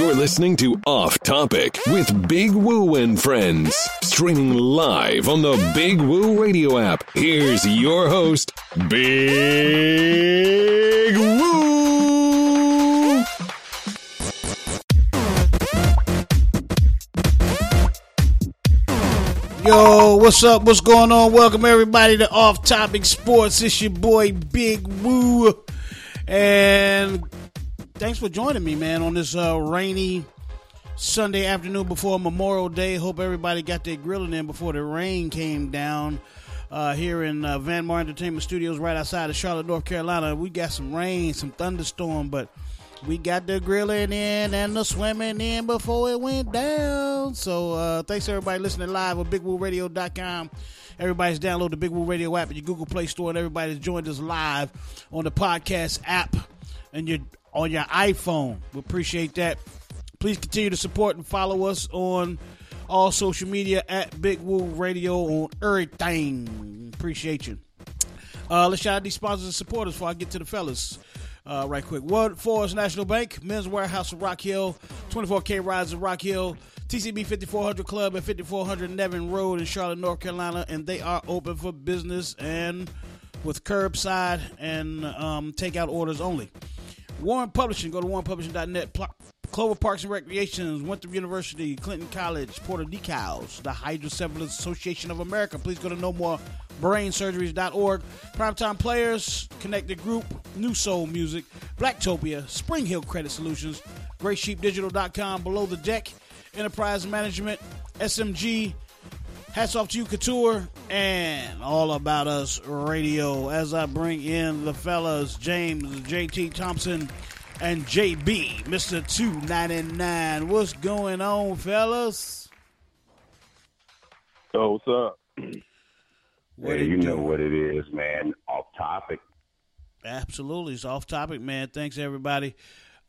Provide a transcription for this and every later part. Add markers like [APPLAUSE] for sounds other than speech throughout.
You're listening to Off Topic with Big Woo and Friends, streaming live on the Big Woo Radio app. Here's your host, Big Woo. Yo, what's up? What's going on? Welcome everybody to Off Topic Sports. It's your boy Big Woo, and thanks for joining me, man, on this uh, rainy Sunday afternoon before Memorial Day. Hope everybody got their grilling in before the rain came down. Uh, here in uh, Entertainment Studios, right outside of Charlotte, North Carolina, we got some rain, some thunderstorm, but we got the grilling in and the swimming in before it went down. So uh, thanks everybody listening live on BigWooRadio.com. Everybody's downloaded the Big Woo Radio app at your Google Play Store, and everybody's joined us live on the podcast app and your on your iPhone. We appreciate that. Please continue to support and follow us on all social media at Big Woo Radio on everything. Appreciate you. Uh, let's shout out these sponsors and supporters before I get to the fellas. Uh, right quick. World Forest National Bank, Men's Wearhouse of Rock Hill, 24K Rides of Rock Hill, TCB 5400 Club at 5400 Nevin Road in Charlotte, North Carolina, and they are open for business and with curbside and um, takeout orders only. Warren Publishing, go to warrenpublishing.net. Pl- Clover Parks and Recreations, Winthrop University, Clinton College, Porter Decals, the Hydrocephalus Association of America. Please go to no. Primetime Players, Connected Group, New Soul Music, Blacktopia, Spring Hill Credit Solutions, GreySheepDigital.com, Below the Deck, Enterprise Management, SMG, Hats off to you, Couture, and All About Us Radio. As I bring in the fellas, James, JT Thompson, and JB, Mr. 299. What's going on, fellas? Oh, what's up? What Hey, you know what it is, man. Off topic. Absolutely. It's off topic, man. Thanks, everybody,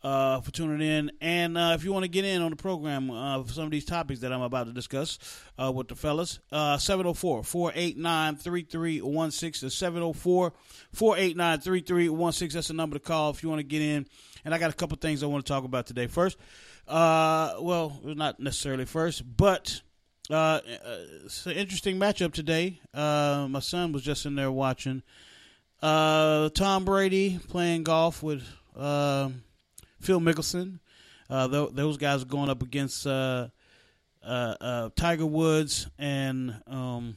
uh, for tuning in. And uh, if you want to get in on the program uh, for some of these topics that I'm about to discuss uh, with the fellas, uh, 704 489 3316. The 704 489 3316. That's the number to call if you want to get in. And I got a couple things I want to talk about today. First, uh, well, not necessarily first, but. Uh, it's an interesting matchup today. Uh, my son was just in there watching. Uh, Tom Brady playing golf with uh, Phil Mickelson. Uh, th- those guys are going up against uh, uh, uh, Tiger Woods and um,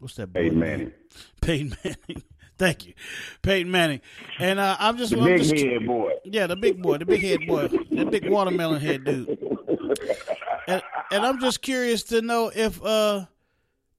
what's that? Peyton? Manning. Peyton Manning. [LAUGHS] Thank you, Peyton Manning. And uh, I'm just, The I'm big just head boy. yeah, the big boy, the big head boy, that big watermelon head dude. And, and I'm just curious to know if uh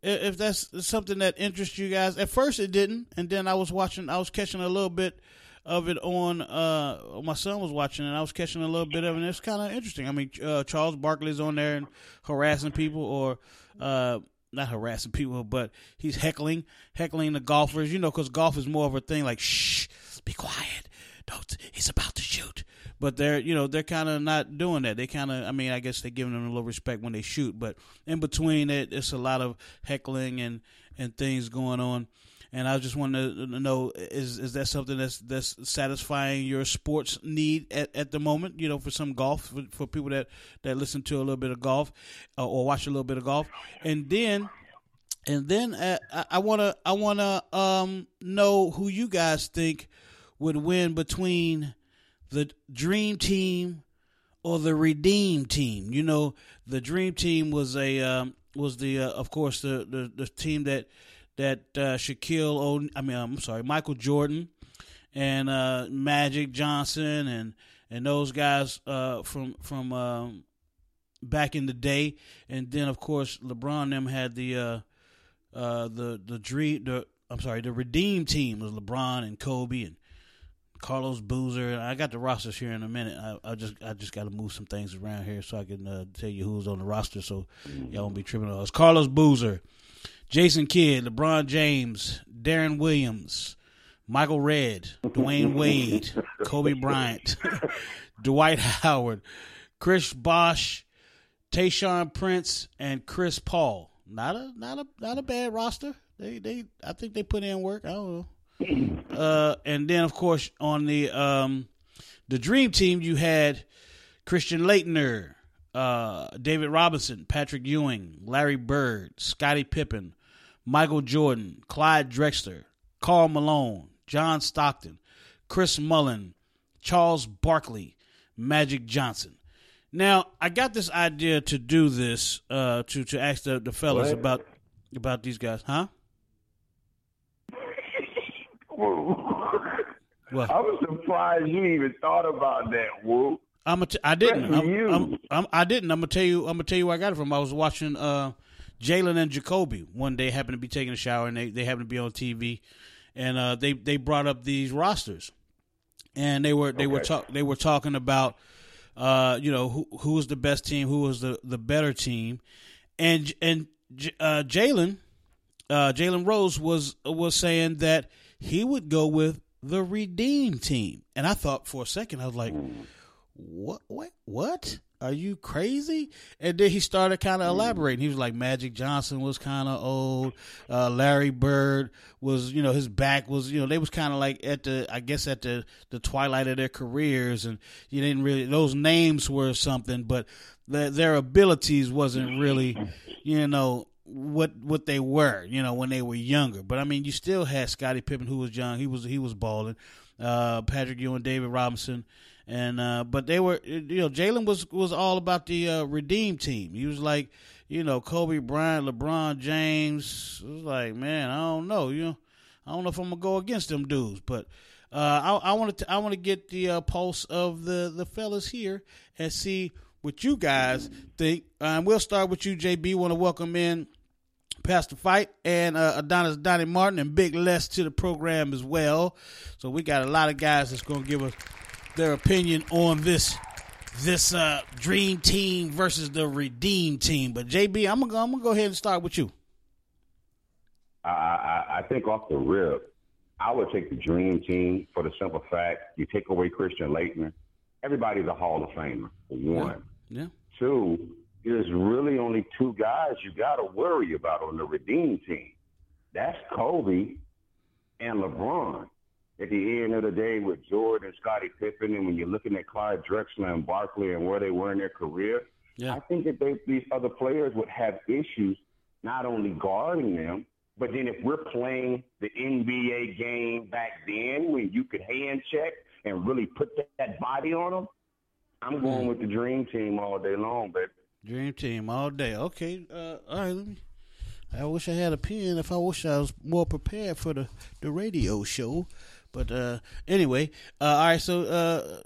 if if that's something that interests you guys. At first it didn't, and then I was watching, I was catching a little bit of it on. uh My son was watching, and I was catching a little bit of it. and It's kind of interesting. I mean, uh, Charles Barkley's on there and harassing people, or uh not harassing people, but he's heckling, heckling the golfers. You know, because golf is more of a thing like shh, be quiet, don't. He's about to shoot. But they're, you know, they're kind of not doing that. They kind of, I mean, I guess they're giving them a little respect when they shoot, but in between it, it's a lot of heckling and and things going on. And I just wanted to know is is that something that's that's satisfying your sports need at, at the moment? You know, for some golf for, for people that that listen to a little bit of golf uh, or watch a little bit of golf, and then and then uh, I- I want to I want to um, know who you guys think would win between the Dream Team or the Redeem Team. You know, the Dream Team was a um, was the uh, of course the, the the team that that uh, Shaquille O. I mean, I'm sorry, Michael Jordan and uh, Magic Johnson and and those guys uh, from from um, back in the day. And then of course LeBron and them had the uh, uh, the the dream the I'm sorry the Redeem team was LeBron and Kobe and Carlos Boozer. I got the rosters here in a minute. I, I just I just got to move some things around here so I can uh, tell you who's on the roster, so y'all won't be tripping on us. Carlos Boozer, Jason Kidd, LeBron James, Deron Williams, Michael Redd, Dwyane Wade, Kobe Bryant, [LAUGHS] Dwight Howard, Chris Bosh, Tayshaun Prince, and Chris Paul. Not a not a not a bad roster. They they I think they put in work. I don't know. Uh, and then of course on the um, the dream team you had Christian Laettner, uh, David Robinson, Patrick Ewing, Larry Bird, Scottie Pippen, Michael Jordan, Clyde Drexler, Karl Malone, John Stockton, Chris Mullin, Charles Barkley, Magic Johnson. Now, I got this idea to do this uh, to to ask the, the fellas What? about about these guys, huh? [LAUGHS] What? I was surprised you even thought about that, Woo. I'm a t- I didn't. I'm. I'm, I'm, I didn't. I'm gonna tell you. I'm gonna tell you where I got it from. I was watching uh, Jalen and Jacoby. One day. Happened to be taking a shower, and they, they happened to be on TV, and uh, they they brought up these rosters, and they were they were talk they were talking about uh, you know who who was the best team, who was the the better team, and and uh, Jalen uh, Jalen Rose was was saying that he would go with the redeem team, and I thought for a second I was like what what what are you crazy and then he started kind of elaborating he was like magic johnson was kind of old uh, larry bird was you know his back was you know they was kind of like at the i guess at the the twilight of their careers and you didn't really those names were something but their, their abilities wasn't really you know what what they were, you know, when they were younger. But I mean, you still had Scottie Pippen, who was young. He was he was balling. Uh, Patrick Ewing, David Robinson, and uh, but they were, you know, Jalen was was all about the uh, redeem team. He was like, you know, Kobe Bryant, LeBron James. It was like, man, I don't know, you know, I don't know if I'm gonna go against them dudes, but. Uh, I, want to I want to get the uh, pulse of the, the fellas here and see what you guys think. Um, we'll start with you, JB. Want to welcome in Pastor Fight and uh, Adonis Donnie Martin and Big Les to the program as well. So we got a lot of guys that's going to give us their opinion on this this uh, dream team versus the redeem team. But JB, I'm gonna I'm gonna go ahead and start with you. I, I, I think off the rip, I would take the dream team for the simple fact you take away Christian Laettner, everybody's a Hall of Famer. One, Yeah, two, there's really only two guys you got to worry about on the redeem team. That's Kobe and LeBron. At the end of the day, with Jordan and Scottie Pippen, and when you're looking at Clyde Drexler and Barkley and where they were in their career, yeah, I think that they, these other players would have issues not only guarding them, but then if we're playing the NBA game back then when you could hand check and really put that, that body on them, I'm going with the dream team all day long, baby. dream team all day. Okay, uh, all right. Let me. I wish I had a pen. If I wish I was more prepared for the the radio show. But uh, anyway, uh, all right. So uh,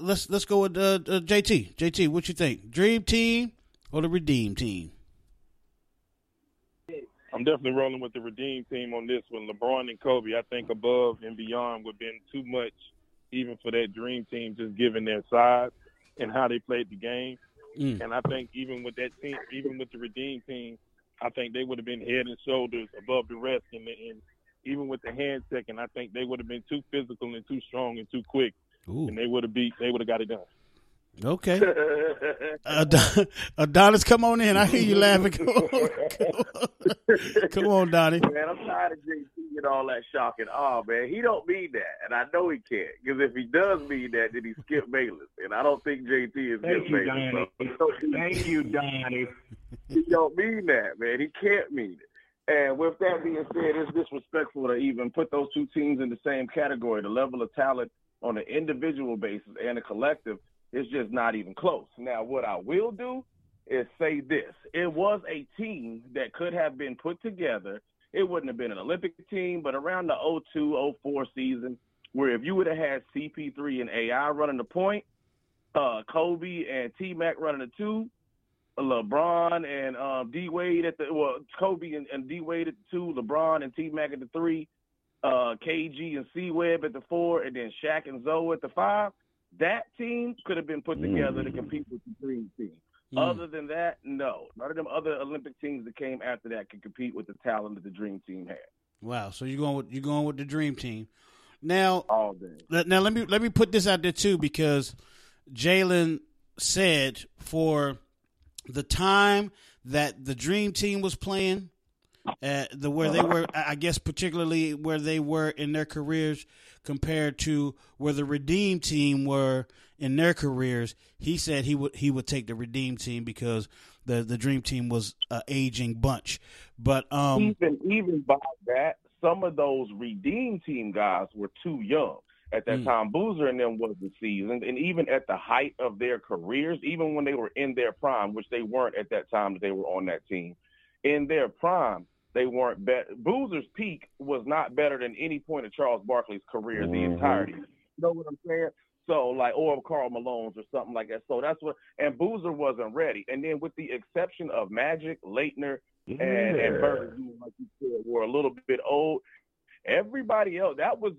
let's let's go with uh, uh, JT. JT, what you think? Dream team or the redeem team? I'm definitely rolling with the redeem team on this one. LeBron and Kobe, I think above and beyond would have been too much, even for that dream team, just given their size and how they played the game. Mm. And I think even with that team, even with the redeem team, I think they would have been head and shoulders above the rest. And, and even with the hand checking, I think they would have been too physical and too strong and too quick, Ooh, and they would have beat. They would have got it done. okay. [LAUGHS] Adon- Adonis, come on in. I hear you laughing. Come on, [LAUGHS] come on Donnie. Man, I'm tired of JT and all that shock and oh, awe, man. He don't mean that, and I know he can't. Because if he does mean that, then he Skip Bayless, and I don't think JT is Thank Skip you, Bayless. Donnie. So, [LAUGHS] Thank you, Donnie. he don't mean that, man. He can't mean it. And with that being said, it's disrespectful to even put those two teams in the same category. The level of talent on an individual basis and a collective is just not even close. Now, what I will do is say this. It was a team that could have been put together. It wouldn't have been an Olympic team, but around the 02, 04 season, where if you would have had CP3 and AI running the point, uh, Kobe and T Mac running the two, LeBron and um, D Wade at the well, Kobe and, and D Wade at the two, LeBron and T Mac at the three, uh, KG and C Web at the four, and then Shaq and Zoe at the five. That team could have been put together to compete with the dream team. Mm. Other than that, no. None of them other Olympic teams that came after that could compete with the talent that the dream team had Wow. So you're going with you're going with the dream team. Now, all day. Now let me let me put this out there too because Jalen said for the time that the Dream Team was playing, uh, the where they were, I guess, particularly where they were in their careers compared to where the Redeem team were in their careers. He said he would he would take the Redeem team because the the Dream Team was an aging bunch. But um, even even by that, some of those Redeem Team guys were too young at that Mm. time. Boozer and them was the season, and even at the height of their careers, even when they were in their prime, which they weren't at that time that they were on that team, in their prime, they weren't better. Boozer's peak was not better than any point of Charles Barkley's career, the Mhm. entirety. You know what I'm saying? So like, or Karl Malone's or something like that. So that's what. And Boozer wasn't ready. And then with the exception of Magic, Laettner, and, and Yeah. Bird, like you said, were a little bit old. Everybody else, that was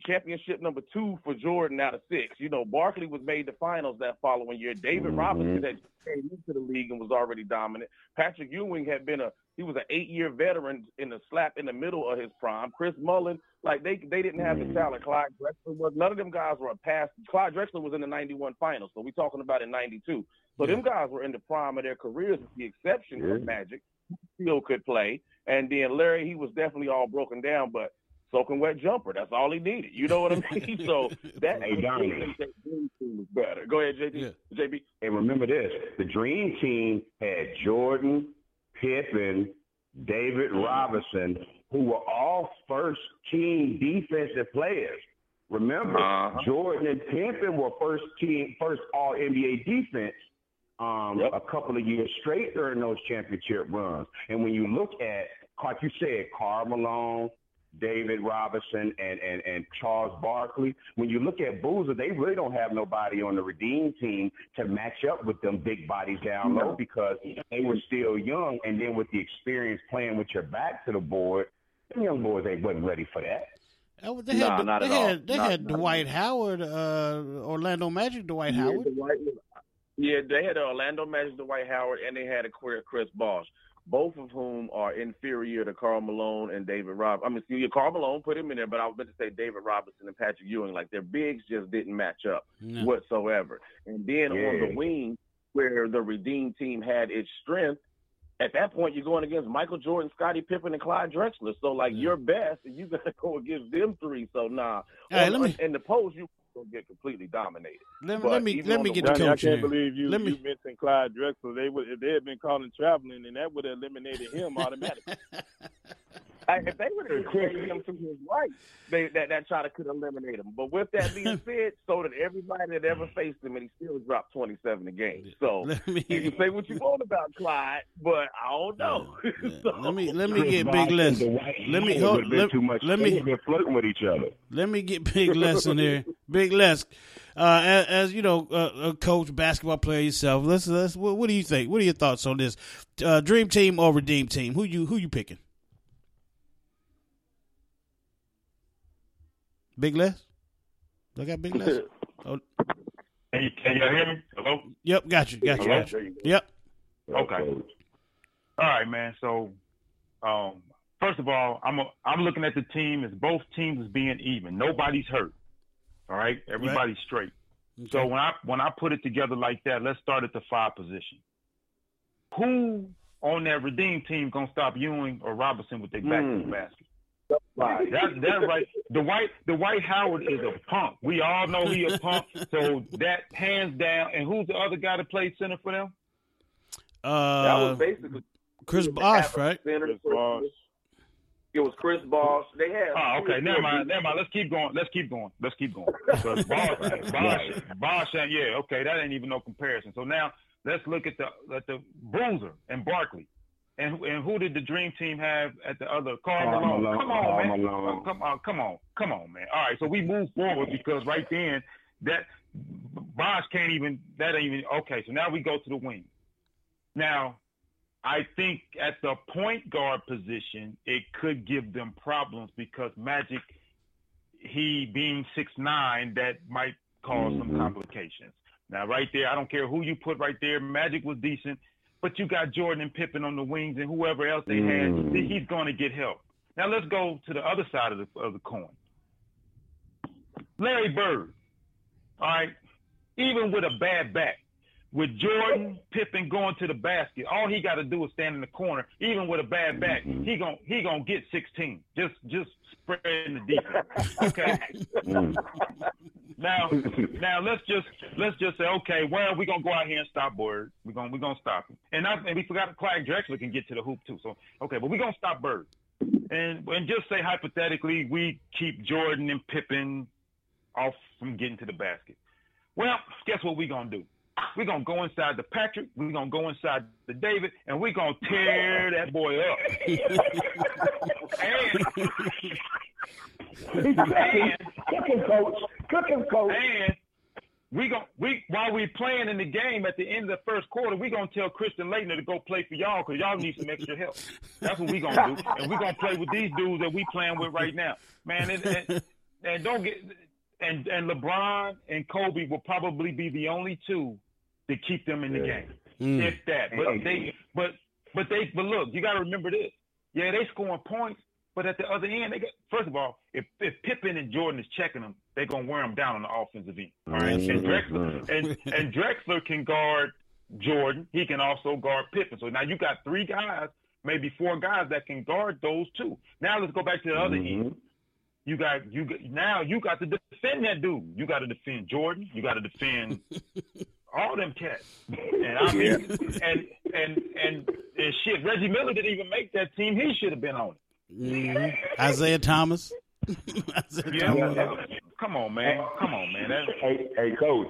championship number two for Jordan out of six. You know, Barkley was made the finals that following year. David Mhm. Robinson had came into the league and was already dominant. Patrick Ewing had been a he was an eight year veteran in the slap in the middle of his prime. Chris Mullin, like they they didn't have the Mhm. talent. Clyde Drexler was none of them guys were a past. Clyde Drexler was in the ninety one finals, so we talking about in ninety two. So them guys were in the prime of their careers, with the exception Yeah. of Magic, still could play. And then Larry, he was definitely all broken down, but soaking wet jumper, that's all he needed. You know what I mean? [LAUGHS] so that Hey, Donnie. Dream team was better. Go ahead, JB. Yeah. JB. And remember this: the Dream Team had Jordan, Pippen, David Robinson, who were all first team defensive players. Remember, Uh-huh. Jordan and Pippen were first team, first All NBA defense. Um, Yep. a couple of years straight during those championship runs. And when you look at, like you said, Carl Malone, David Robinson, and, and, and Charles Barkley, when you look at Boozer, they really don't have nobody on the Redeem team to match up with them big bodies down low because they were still young. And then with the experience playing with your back to the board, them young boys ain't wasn't ready for that. Oh, they Nah, had, not they at all. they Not- had not at Dwight Howard, uh, Orlando Magic, Dwight Yeah, Howard. Dwight yeah, they had Orlando Magic, Dwight Howard, and they had a queer Chris Bosh, both of whom are inferior to Karl Malone and David Rob. I mean, yeah, Karl Malone put him in there, but I was meant to say David Robinson and Patrick Ewing. Like their bigs just didn't match up No. whatsoever. And then on the wing, where the redeemed team had its strength, at that point you're going against Michael Jordan, Scottie Pippen, and Clyde Drexler. So like Yeah. your best, and you got to [LAUGHS] go against them three. So nah, Hey, On- let me- in the post you gonna get completely dominated. Let, let me let me the get the one- Johnny, I coach can't believe you, Let me- you mentioned Clyde Drexler. They would if they had been calling traveling, and that would have eliminated him [LAUGHS] automatically. I, if they would have taken him to his right, they, that that shot could eliminate him. But with that being [LAUGHS] said, so did everybody that ever faced him, and he still dropped twenty seven a game. So [LAUGHS] Let me you can say what you want about Clyde, but I don't know. Yeah. [LAUGHS] So- let me let me Chris get Big and Les. Let me hold- let- too much. let me- been flirting with each other. Let me get Big Les in here. Big Les, uh, as, as you know, uh, a coach, basketball player yourself. Let's let's. What, what do you think? What are your thoughts on this? Uh, dream team or redeem team? Who you who you picking? Big Les. I got Big Les. [LAUGHS] Oh, Can you, can y'all hear me? Hello? yep, got you, got you, Hello? got you. Yep. Okay. All right, man. So, um, first of all, I'm a, I'm looking at the team as both teams as being even. Nobody's hurt. All right, everybody's straight. So when I when I put it together like that, let's start at the five position. Who on that redeem team gonna stop Ewing or Robinson with their back to the Hmm. basket? Right. That that's right. The white the Dwight Howard is a punk. We all know he a punk. So that hands down. And who's the other guy that played center for them? Uh, that was basically Chris Bosh, right? center Chris Bosh. It was Chris Bosh. They had. Oh, okay. Never mind. Never mind. Let's keep going. Let's keep going. Let's keep going. Because Bosh, [LAUGHS] Bosh, Bosh, and yeah, okay, that ain't even no comparison. So now let's look at the at the Bruiser and Barkley, and who- and who did the Dream Team have at the other? Carl Malone. Malone, Come on, Karl man. Malone. Oh, come on, come on, come on, man. All right, so we move forward because right then that Bosh can't even. That ain't even okay. So now we go to the wing. Now I think at the point guard position, it could give them problems because Magic, he being six nine, that might cause some Mhm. complications. Now, right there, I don't care who you put right there. Magic was decent, but you got Jordan and Pippen on the wings, and whoever else they had, Mm. he's going to get help. Now let's go to the other side of the of the coin. Larry Bird, all right, even with a bad back, with Jordan Pippen going to the basket, all he got to do is stand in the corner, even with a bad back. Mm-hmm. He gon' he gonna get 16. Just just spreading the defense. [LAUGHS] Okay. Mm. now now let's just let's just say okay, well we are gonna go out here and stop Bird. We're gonna we gonna stop him. And, I, and we forgot Clyde Drexler can get to the hoop too. So okay, but we're gonna stop Bird. And and just say hypothetically we keep Jordan and Pippen off from getting to the basket. Well, guess what we're gonna do? We're gonna go inside the Patrick, we're gonna go inside the David, and we're gonna tear that boy up. [LAUGHS] and, and Cooking coach. Cooking coach. and we gon' we while we playing in the game at the end of the first quarter, we gonna tell Christian Laettner to go play for y'all because y'all need some extra help. That's what we gonna do, and we gonna play with these dudes that we playing with right now, man. And don't get and and LeBron and Kobe will probably be the only two to keep them in the Yeah. game, Mm. if that. But they but but they but look, you got to remember this. Yeah, they scoring points, but at the other end, they got first of all, if if Pippen and Jordan is checking them, they're gonna wear them down on the offensive end. All right, and Drexler and and Drexler can guard Jordan. He can also guard Pippen. So now you got three guys, maybe four guys that can guard those two. Now let's go back to the other Mm-hmm. end. You got you got, now you got to defend that dude. You got to defend Jordan. You got to defend [LAUGHS] all them cats. And I mean, and and and and shit. Reggie Miller didn't even make that team. He should have been on it. Mhm. Isiah Thomas. [LAUGHS] Isiah Yeah. Thomas. Come on, man. Come on, man. That, Hey, hey, coach.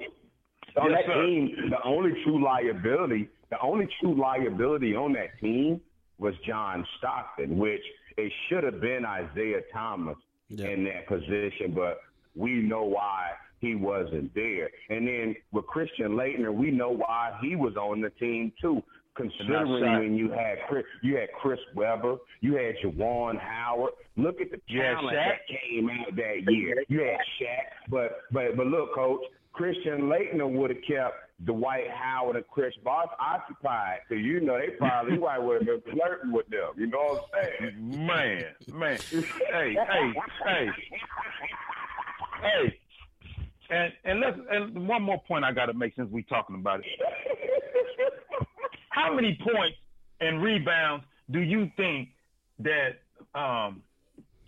On Yes, that sir. team, the only true liability, the only true liability on that team was John Stockton, which it should have been Isiah Thomas Yeah. in that position, but we know why he wasn't there. And then with Christian Laettner, we know why he was on the team too. Considering when you had Chris, you had Chris Webber, you had Juwan Howard. Look at the talent that came out that year. You had Shaq, but but but look, coach, Christian Laettner would have kept Dwight Howard and Chris Bosh occupied. So you know they probably might would have been flirting with them. You know what I'm saying? man, man. Hey, hey, hey, hey. And and let's and one more point I got to make since we talking about it. How many points and rebounds do you think that um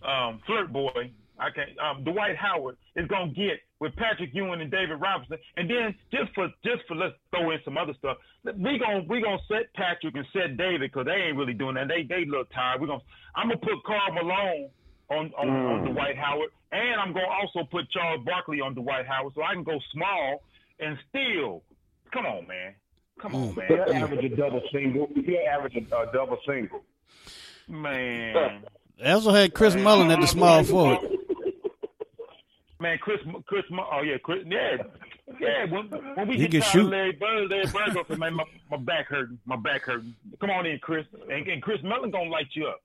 um flirt boy I can't um Dwight Howard is gonna get with Patrick Ewing and David Robinson. And then just for just for let's throw in some other stuff. We gonna we gonna set Patrick and set David because they ain't really doing that. They they look tired. We gonna I'm gonna put Karl Malone on on, on Dwight Howard. And I'm gonna also put Charles Barkley on Dwight Howard so I can go small and still come on man. Come on man. He'll average a double single. He'll average a uh, double single. man. They also had Chris Mullin at the small forward. Man, Chris, Chris, oh yeah, Chris, yeah, yeah. When, when we He get shoot. Larry Bird, Larry Bird goes, man, my, my back hurting, my back hurting. Come on in, Chris, and, and Chris Mullin gonna light you up.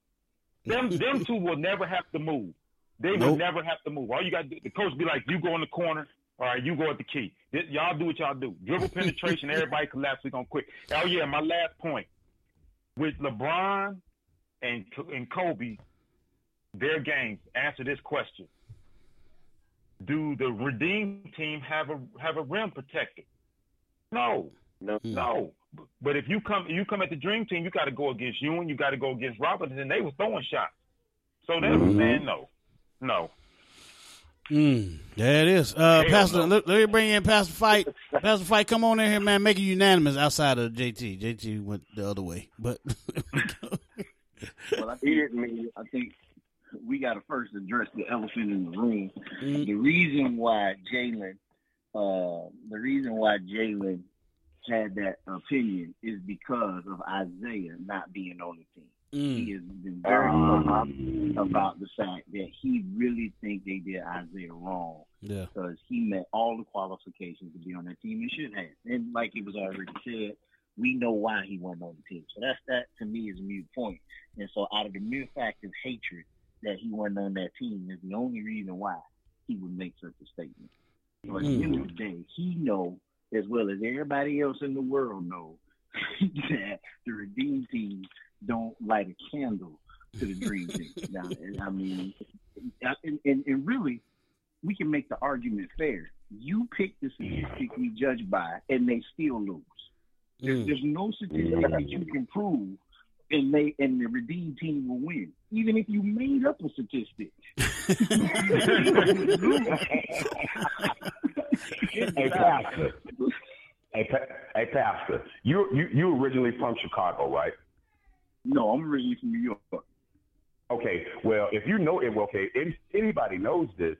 Them, them two will never have to move. They will Nope. never have to move. All you got, to do, the coach be like, you go in the corner. All right, you go at the key. This, y'all do what y'all do. Dribble [LAUGHS] penetration, everybody collapse. We gonna quit. Oh yeah, my last point with LeBron and and Kobe, their games. Answer this question: Do the Redeem team have a have a rim protector? No, No. no. But if you come you come at the Dream Team, you got to go against you and you got to go against Robinson, and they were throwing shots. So they was saying no, no. Mm, there it is. Uh, Hell Pastor, no. let, let me bring in Pastor Fight. Pastor Fight, come on in here, man. Make it unanimous outside of JT. JT went the other way, but [LAUGHS] Well, I He didn't mean I think we got to first address the elephant in the room. Mm. The reason why Jalen, uh, the reason why Jalen had that opinion is because of Isiah not being on the team. Mm. He has been very upfront about the fact that he really think they did Isiah wrong yeah, because he met all the qualifications to be on that team and should have. And like it was already said, we know why he wasn't on the team. So that's that to me is a mute point. And so out of the mere fact of hatred that he wasn't on that team is the only reason why he would make such a statement. So at the end of the day, he know as well as everybody else in the world know [LAUGHS] that the Redeem team don't light a candle to the Dream team. [LAUGHS] Now, I mean, and, and, and really, we can make the argument fair. You pick the statistic we judge by, and they still lose. There's, Mm. there's no statistic that you can prove, and they and the redeemed team will win, even if you made up a statistic. [LAUGHS] hey, Pastor. Hey, pa- hey, Pastor. You you you originally from Chicago, right? No, I'm originally from New York. Okay. Well, if you know it, well, okay. Any, anybody knows this.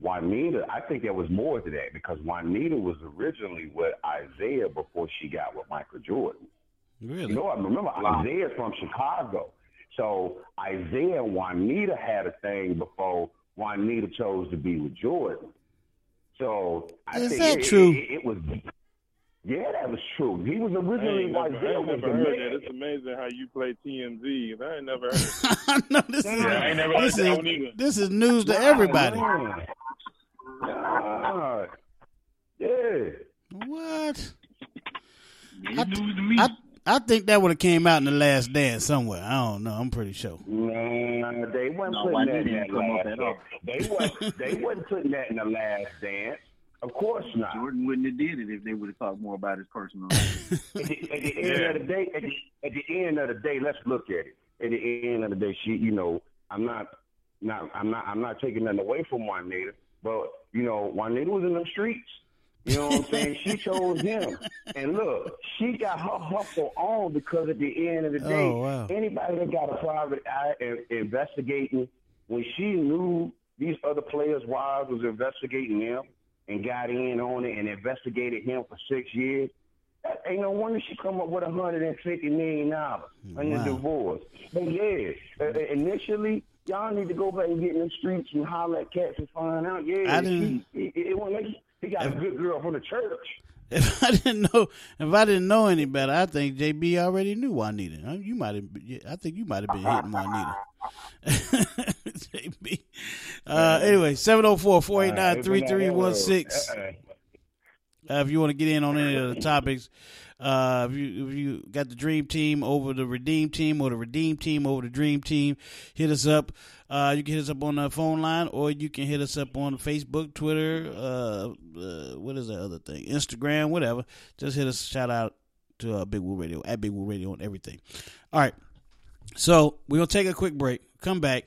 Juanita, I think there was more to that because Juanita was originally with Isiah before she got with Michael Jordan. Really? You know, I remember Isiah's from Chicago. So Isiah and Juanita had a thing before Juanita chose to be with Jordan. So I Is think that it, true? It, it was. Yeah, that was true. He was I originally ain't never, I Isiah ain't was never the heard man. that. It's amazing how you play TMZ. I ain't never heard [LAUGHS] it. I know this is Yeah, I ain't never this that is one this is news to everybody. Yeah. Yeah. yeah. What? I- news to me. I I think that would have came out in the Last Dance somewhere. I don't know. I'm pretty sure. Man, they wasn't No, putting that in didn't that come up last dance. They wasn't, [LAUGHS] they wasn't putting that in the last dance. Of course not. Jordan wouldn't have did it if they would have talked more about his personal life. [LAUGHS] At the, at the end Yeah. of the day, at the, at the end of the day, let's look at it. At the end of the day, she, you know, I'm not, not, I'm not, I'm not taking nothing away from Juanita, but you know, Juanita was in the streets. You know what I'm saying? [LAUGHS] She chose him, and look, she got her hustle on because at the end of the day, Oh, wow. anybody that got a private eye and investigating, when she knew these other players' wives was investigating them and got in on it and investigated him for six years, that ain't no wonder she come up with a hundred and fifty million dollars on the Wow. divorce. But yeah, uh, uh, initially. Y'all need to go back and get in the streets and holler at cats and find out. Yeah, I didn't- He, it, it, wasn't like he got a good girl from the church. [LAUGHS] If I didn't know, if I didn't know any better, I think JB already knew Juanita. You might have. I think you might have been hitting Juanita. [LAUGHS] JB. Uh, anyway, 704-489-3316. Uh, Uh, if you want to get in on any of the topics, uh, if you if you got the Dream Team over the Redeem Team or the Redeem Team over the Dream Team, hit us up. Uh, you can hit us up on the phone line, or you can hit us up on Facebook, Twitter, uh, uh, what is that other thing, Instagram, whatever. Just hit us. Shout out to uh, Big Woo Radio at Big Woo Radio on everything. All right, so we're gonna take a quick break. Come back.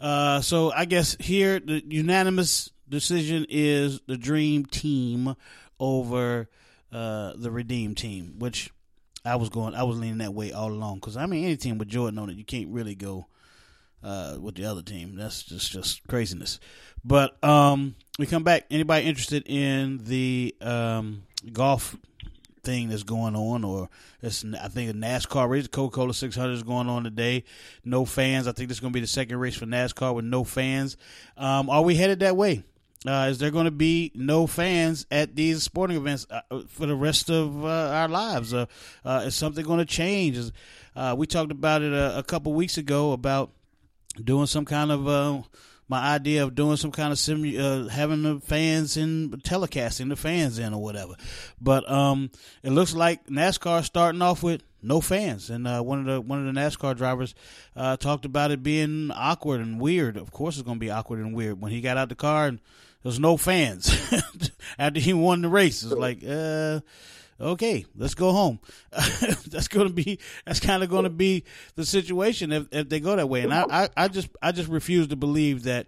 So I guess here the unanimous decision is the Dream Team over uh, the Redeem Team, which I was going, I was leaning that way all along. Because I mean, any team with Jordan on it, you can't really go uh, with the other team. That's just just craziness. But um, we come back. Anybody interested in the um, golf thing that's going on, or it's I think a NASCAR race, Coca Cola 600 is going on today. No fans. I think this is going to be the second race for NASCAR with no fans. Um, are we headed that way? Uh, is there going to be no fans at these sporting events uh, for the rest of uh, our lives? Uh, uh, is something going to change? Is, uh, we talked about it a, a couple weeks ago about doing some kind of uh, my idea of doing some kind of sim, uh, having the fans in telecasting the fans in or whatever. But um, it looks like NASCAR starting off with no fans, and uh, one of the one of the NASCAR drivers uh, talked about it being awkward and weird. Of course, it's going to be awkward and weird when he got out the car and there was no fans [LAUGHS] after he won the race. It's like, uh, okay, let's go home. [LAUGHS] that's to be that's kind of to be the situation if, if they go that way. And I, I, I just I just refuse to believe that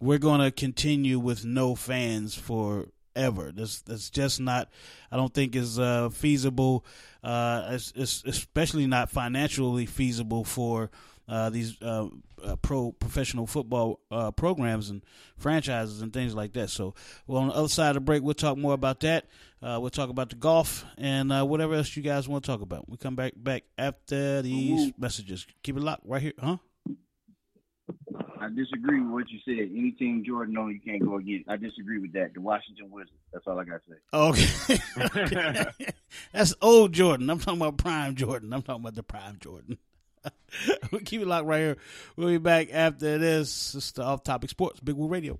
we're to continue with no fans forever. That's that's just not. I don't think is uh, feasible. Uh, it's, it's especially not financially feasible for. Uh, these uh, uh, pro professional football uh, programs and franchises and things like that. So, well, on the other side of the break, we'll talk more about that. Uh, we'll talk about the golf and uh, whatever else you guys want to talk about. We come back back after these messages. Keep it locked right here, huh? I disagree with what you said. Any team Jordan on, you can't go against. I disagree with that. The Washington Wizards. That's all I got to say. Okay, [LAUGHS] that's old Jordan. I'm talking about prime Jordan. I'm talking about the prime Jordan. [LAUGHS] we'll keep it locked right here. We'll be back after this. It's the Off Topic Sports, Big Woo Radio.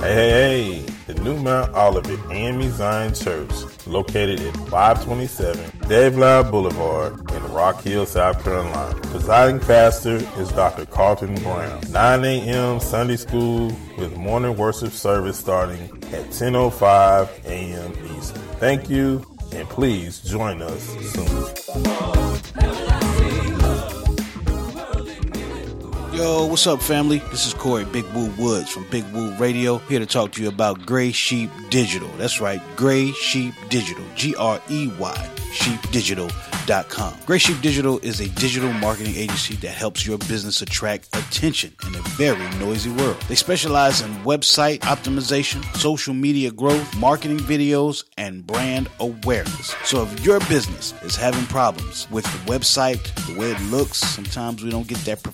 Hey, hey, hey, the new Mount Olivet AME Zion Church, located at 527 Dave Lyle Boulevard in Rock Hill, South Carolina. Presiding pastor is Dr. Carlton Brown. 9 a.m. Sunday school with morning worship service starting at 10.05 a.m. Eastern. Thank you, and please join us soon. Yo, what's up, family? This is Corey Big Woo Woods from Big Woo Radio, here to talk to you about Grey Sheep Digital. That's right, Grey Sheep Digital. G R E Y, sheepdigital.com. Grey Sheep Digital is a digital marketing agency that helps your business attract attention in a very noisy world. They specialize in website optimization, social media growth, marketing videos, and brand awareness. So if your business is having problems with the website, the way it looks, sometimes we don't get that perfect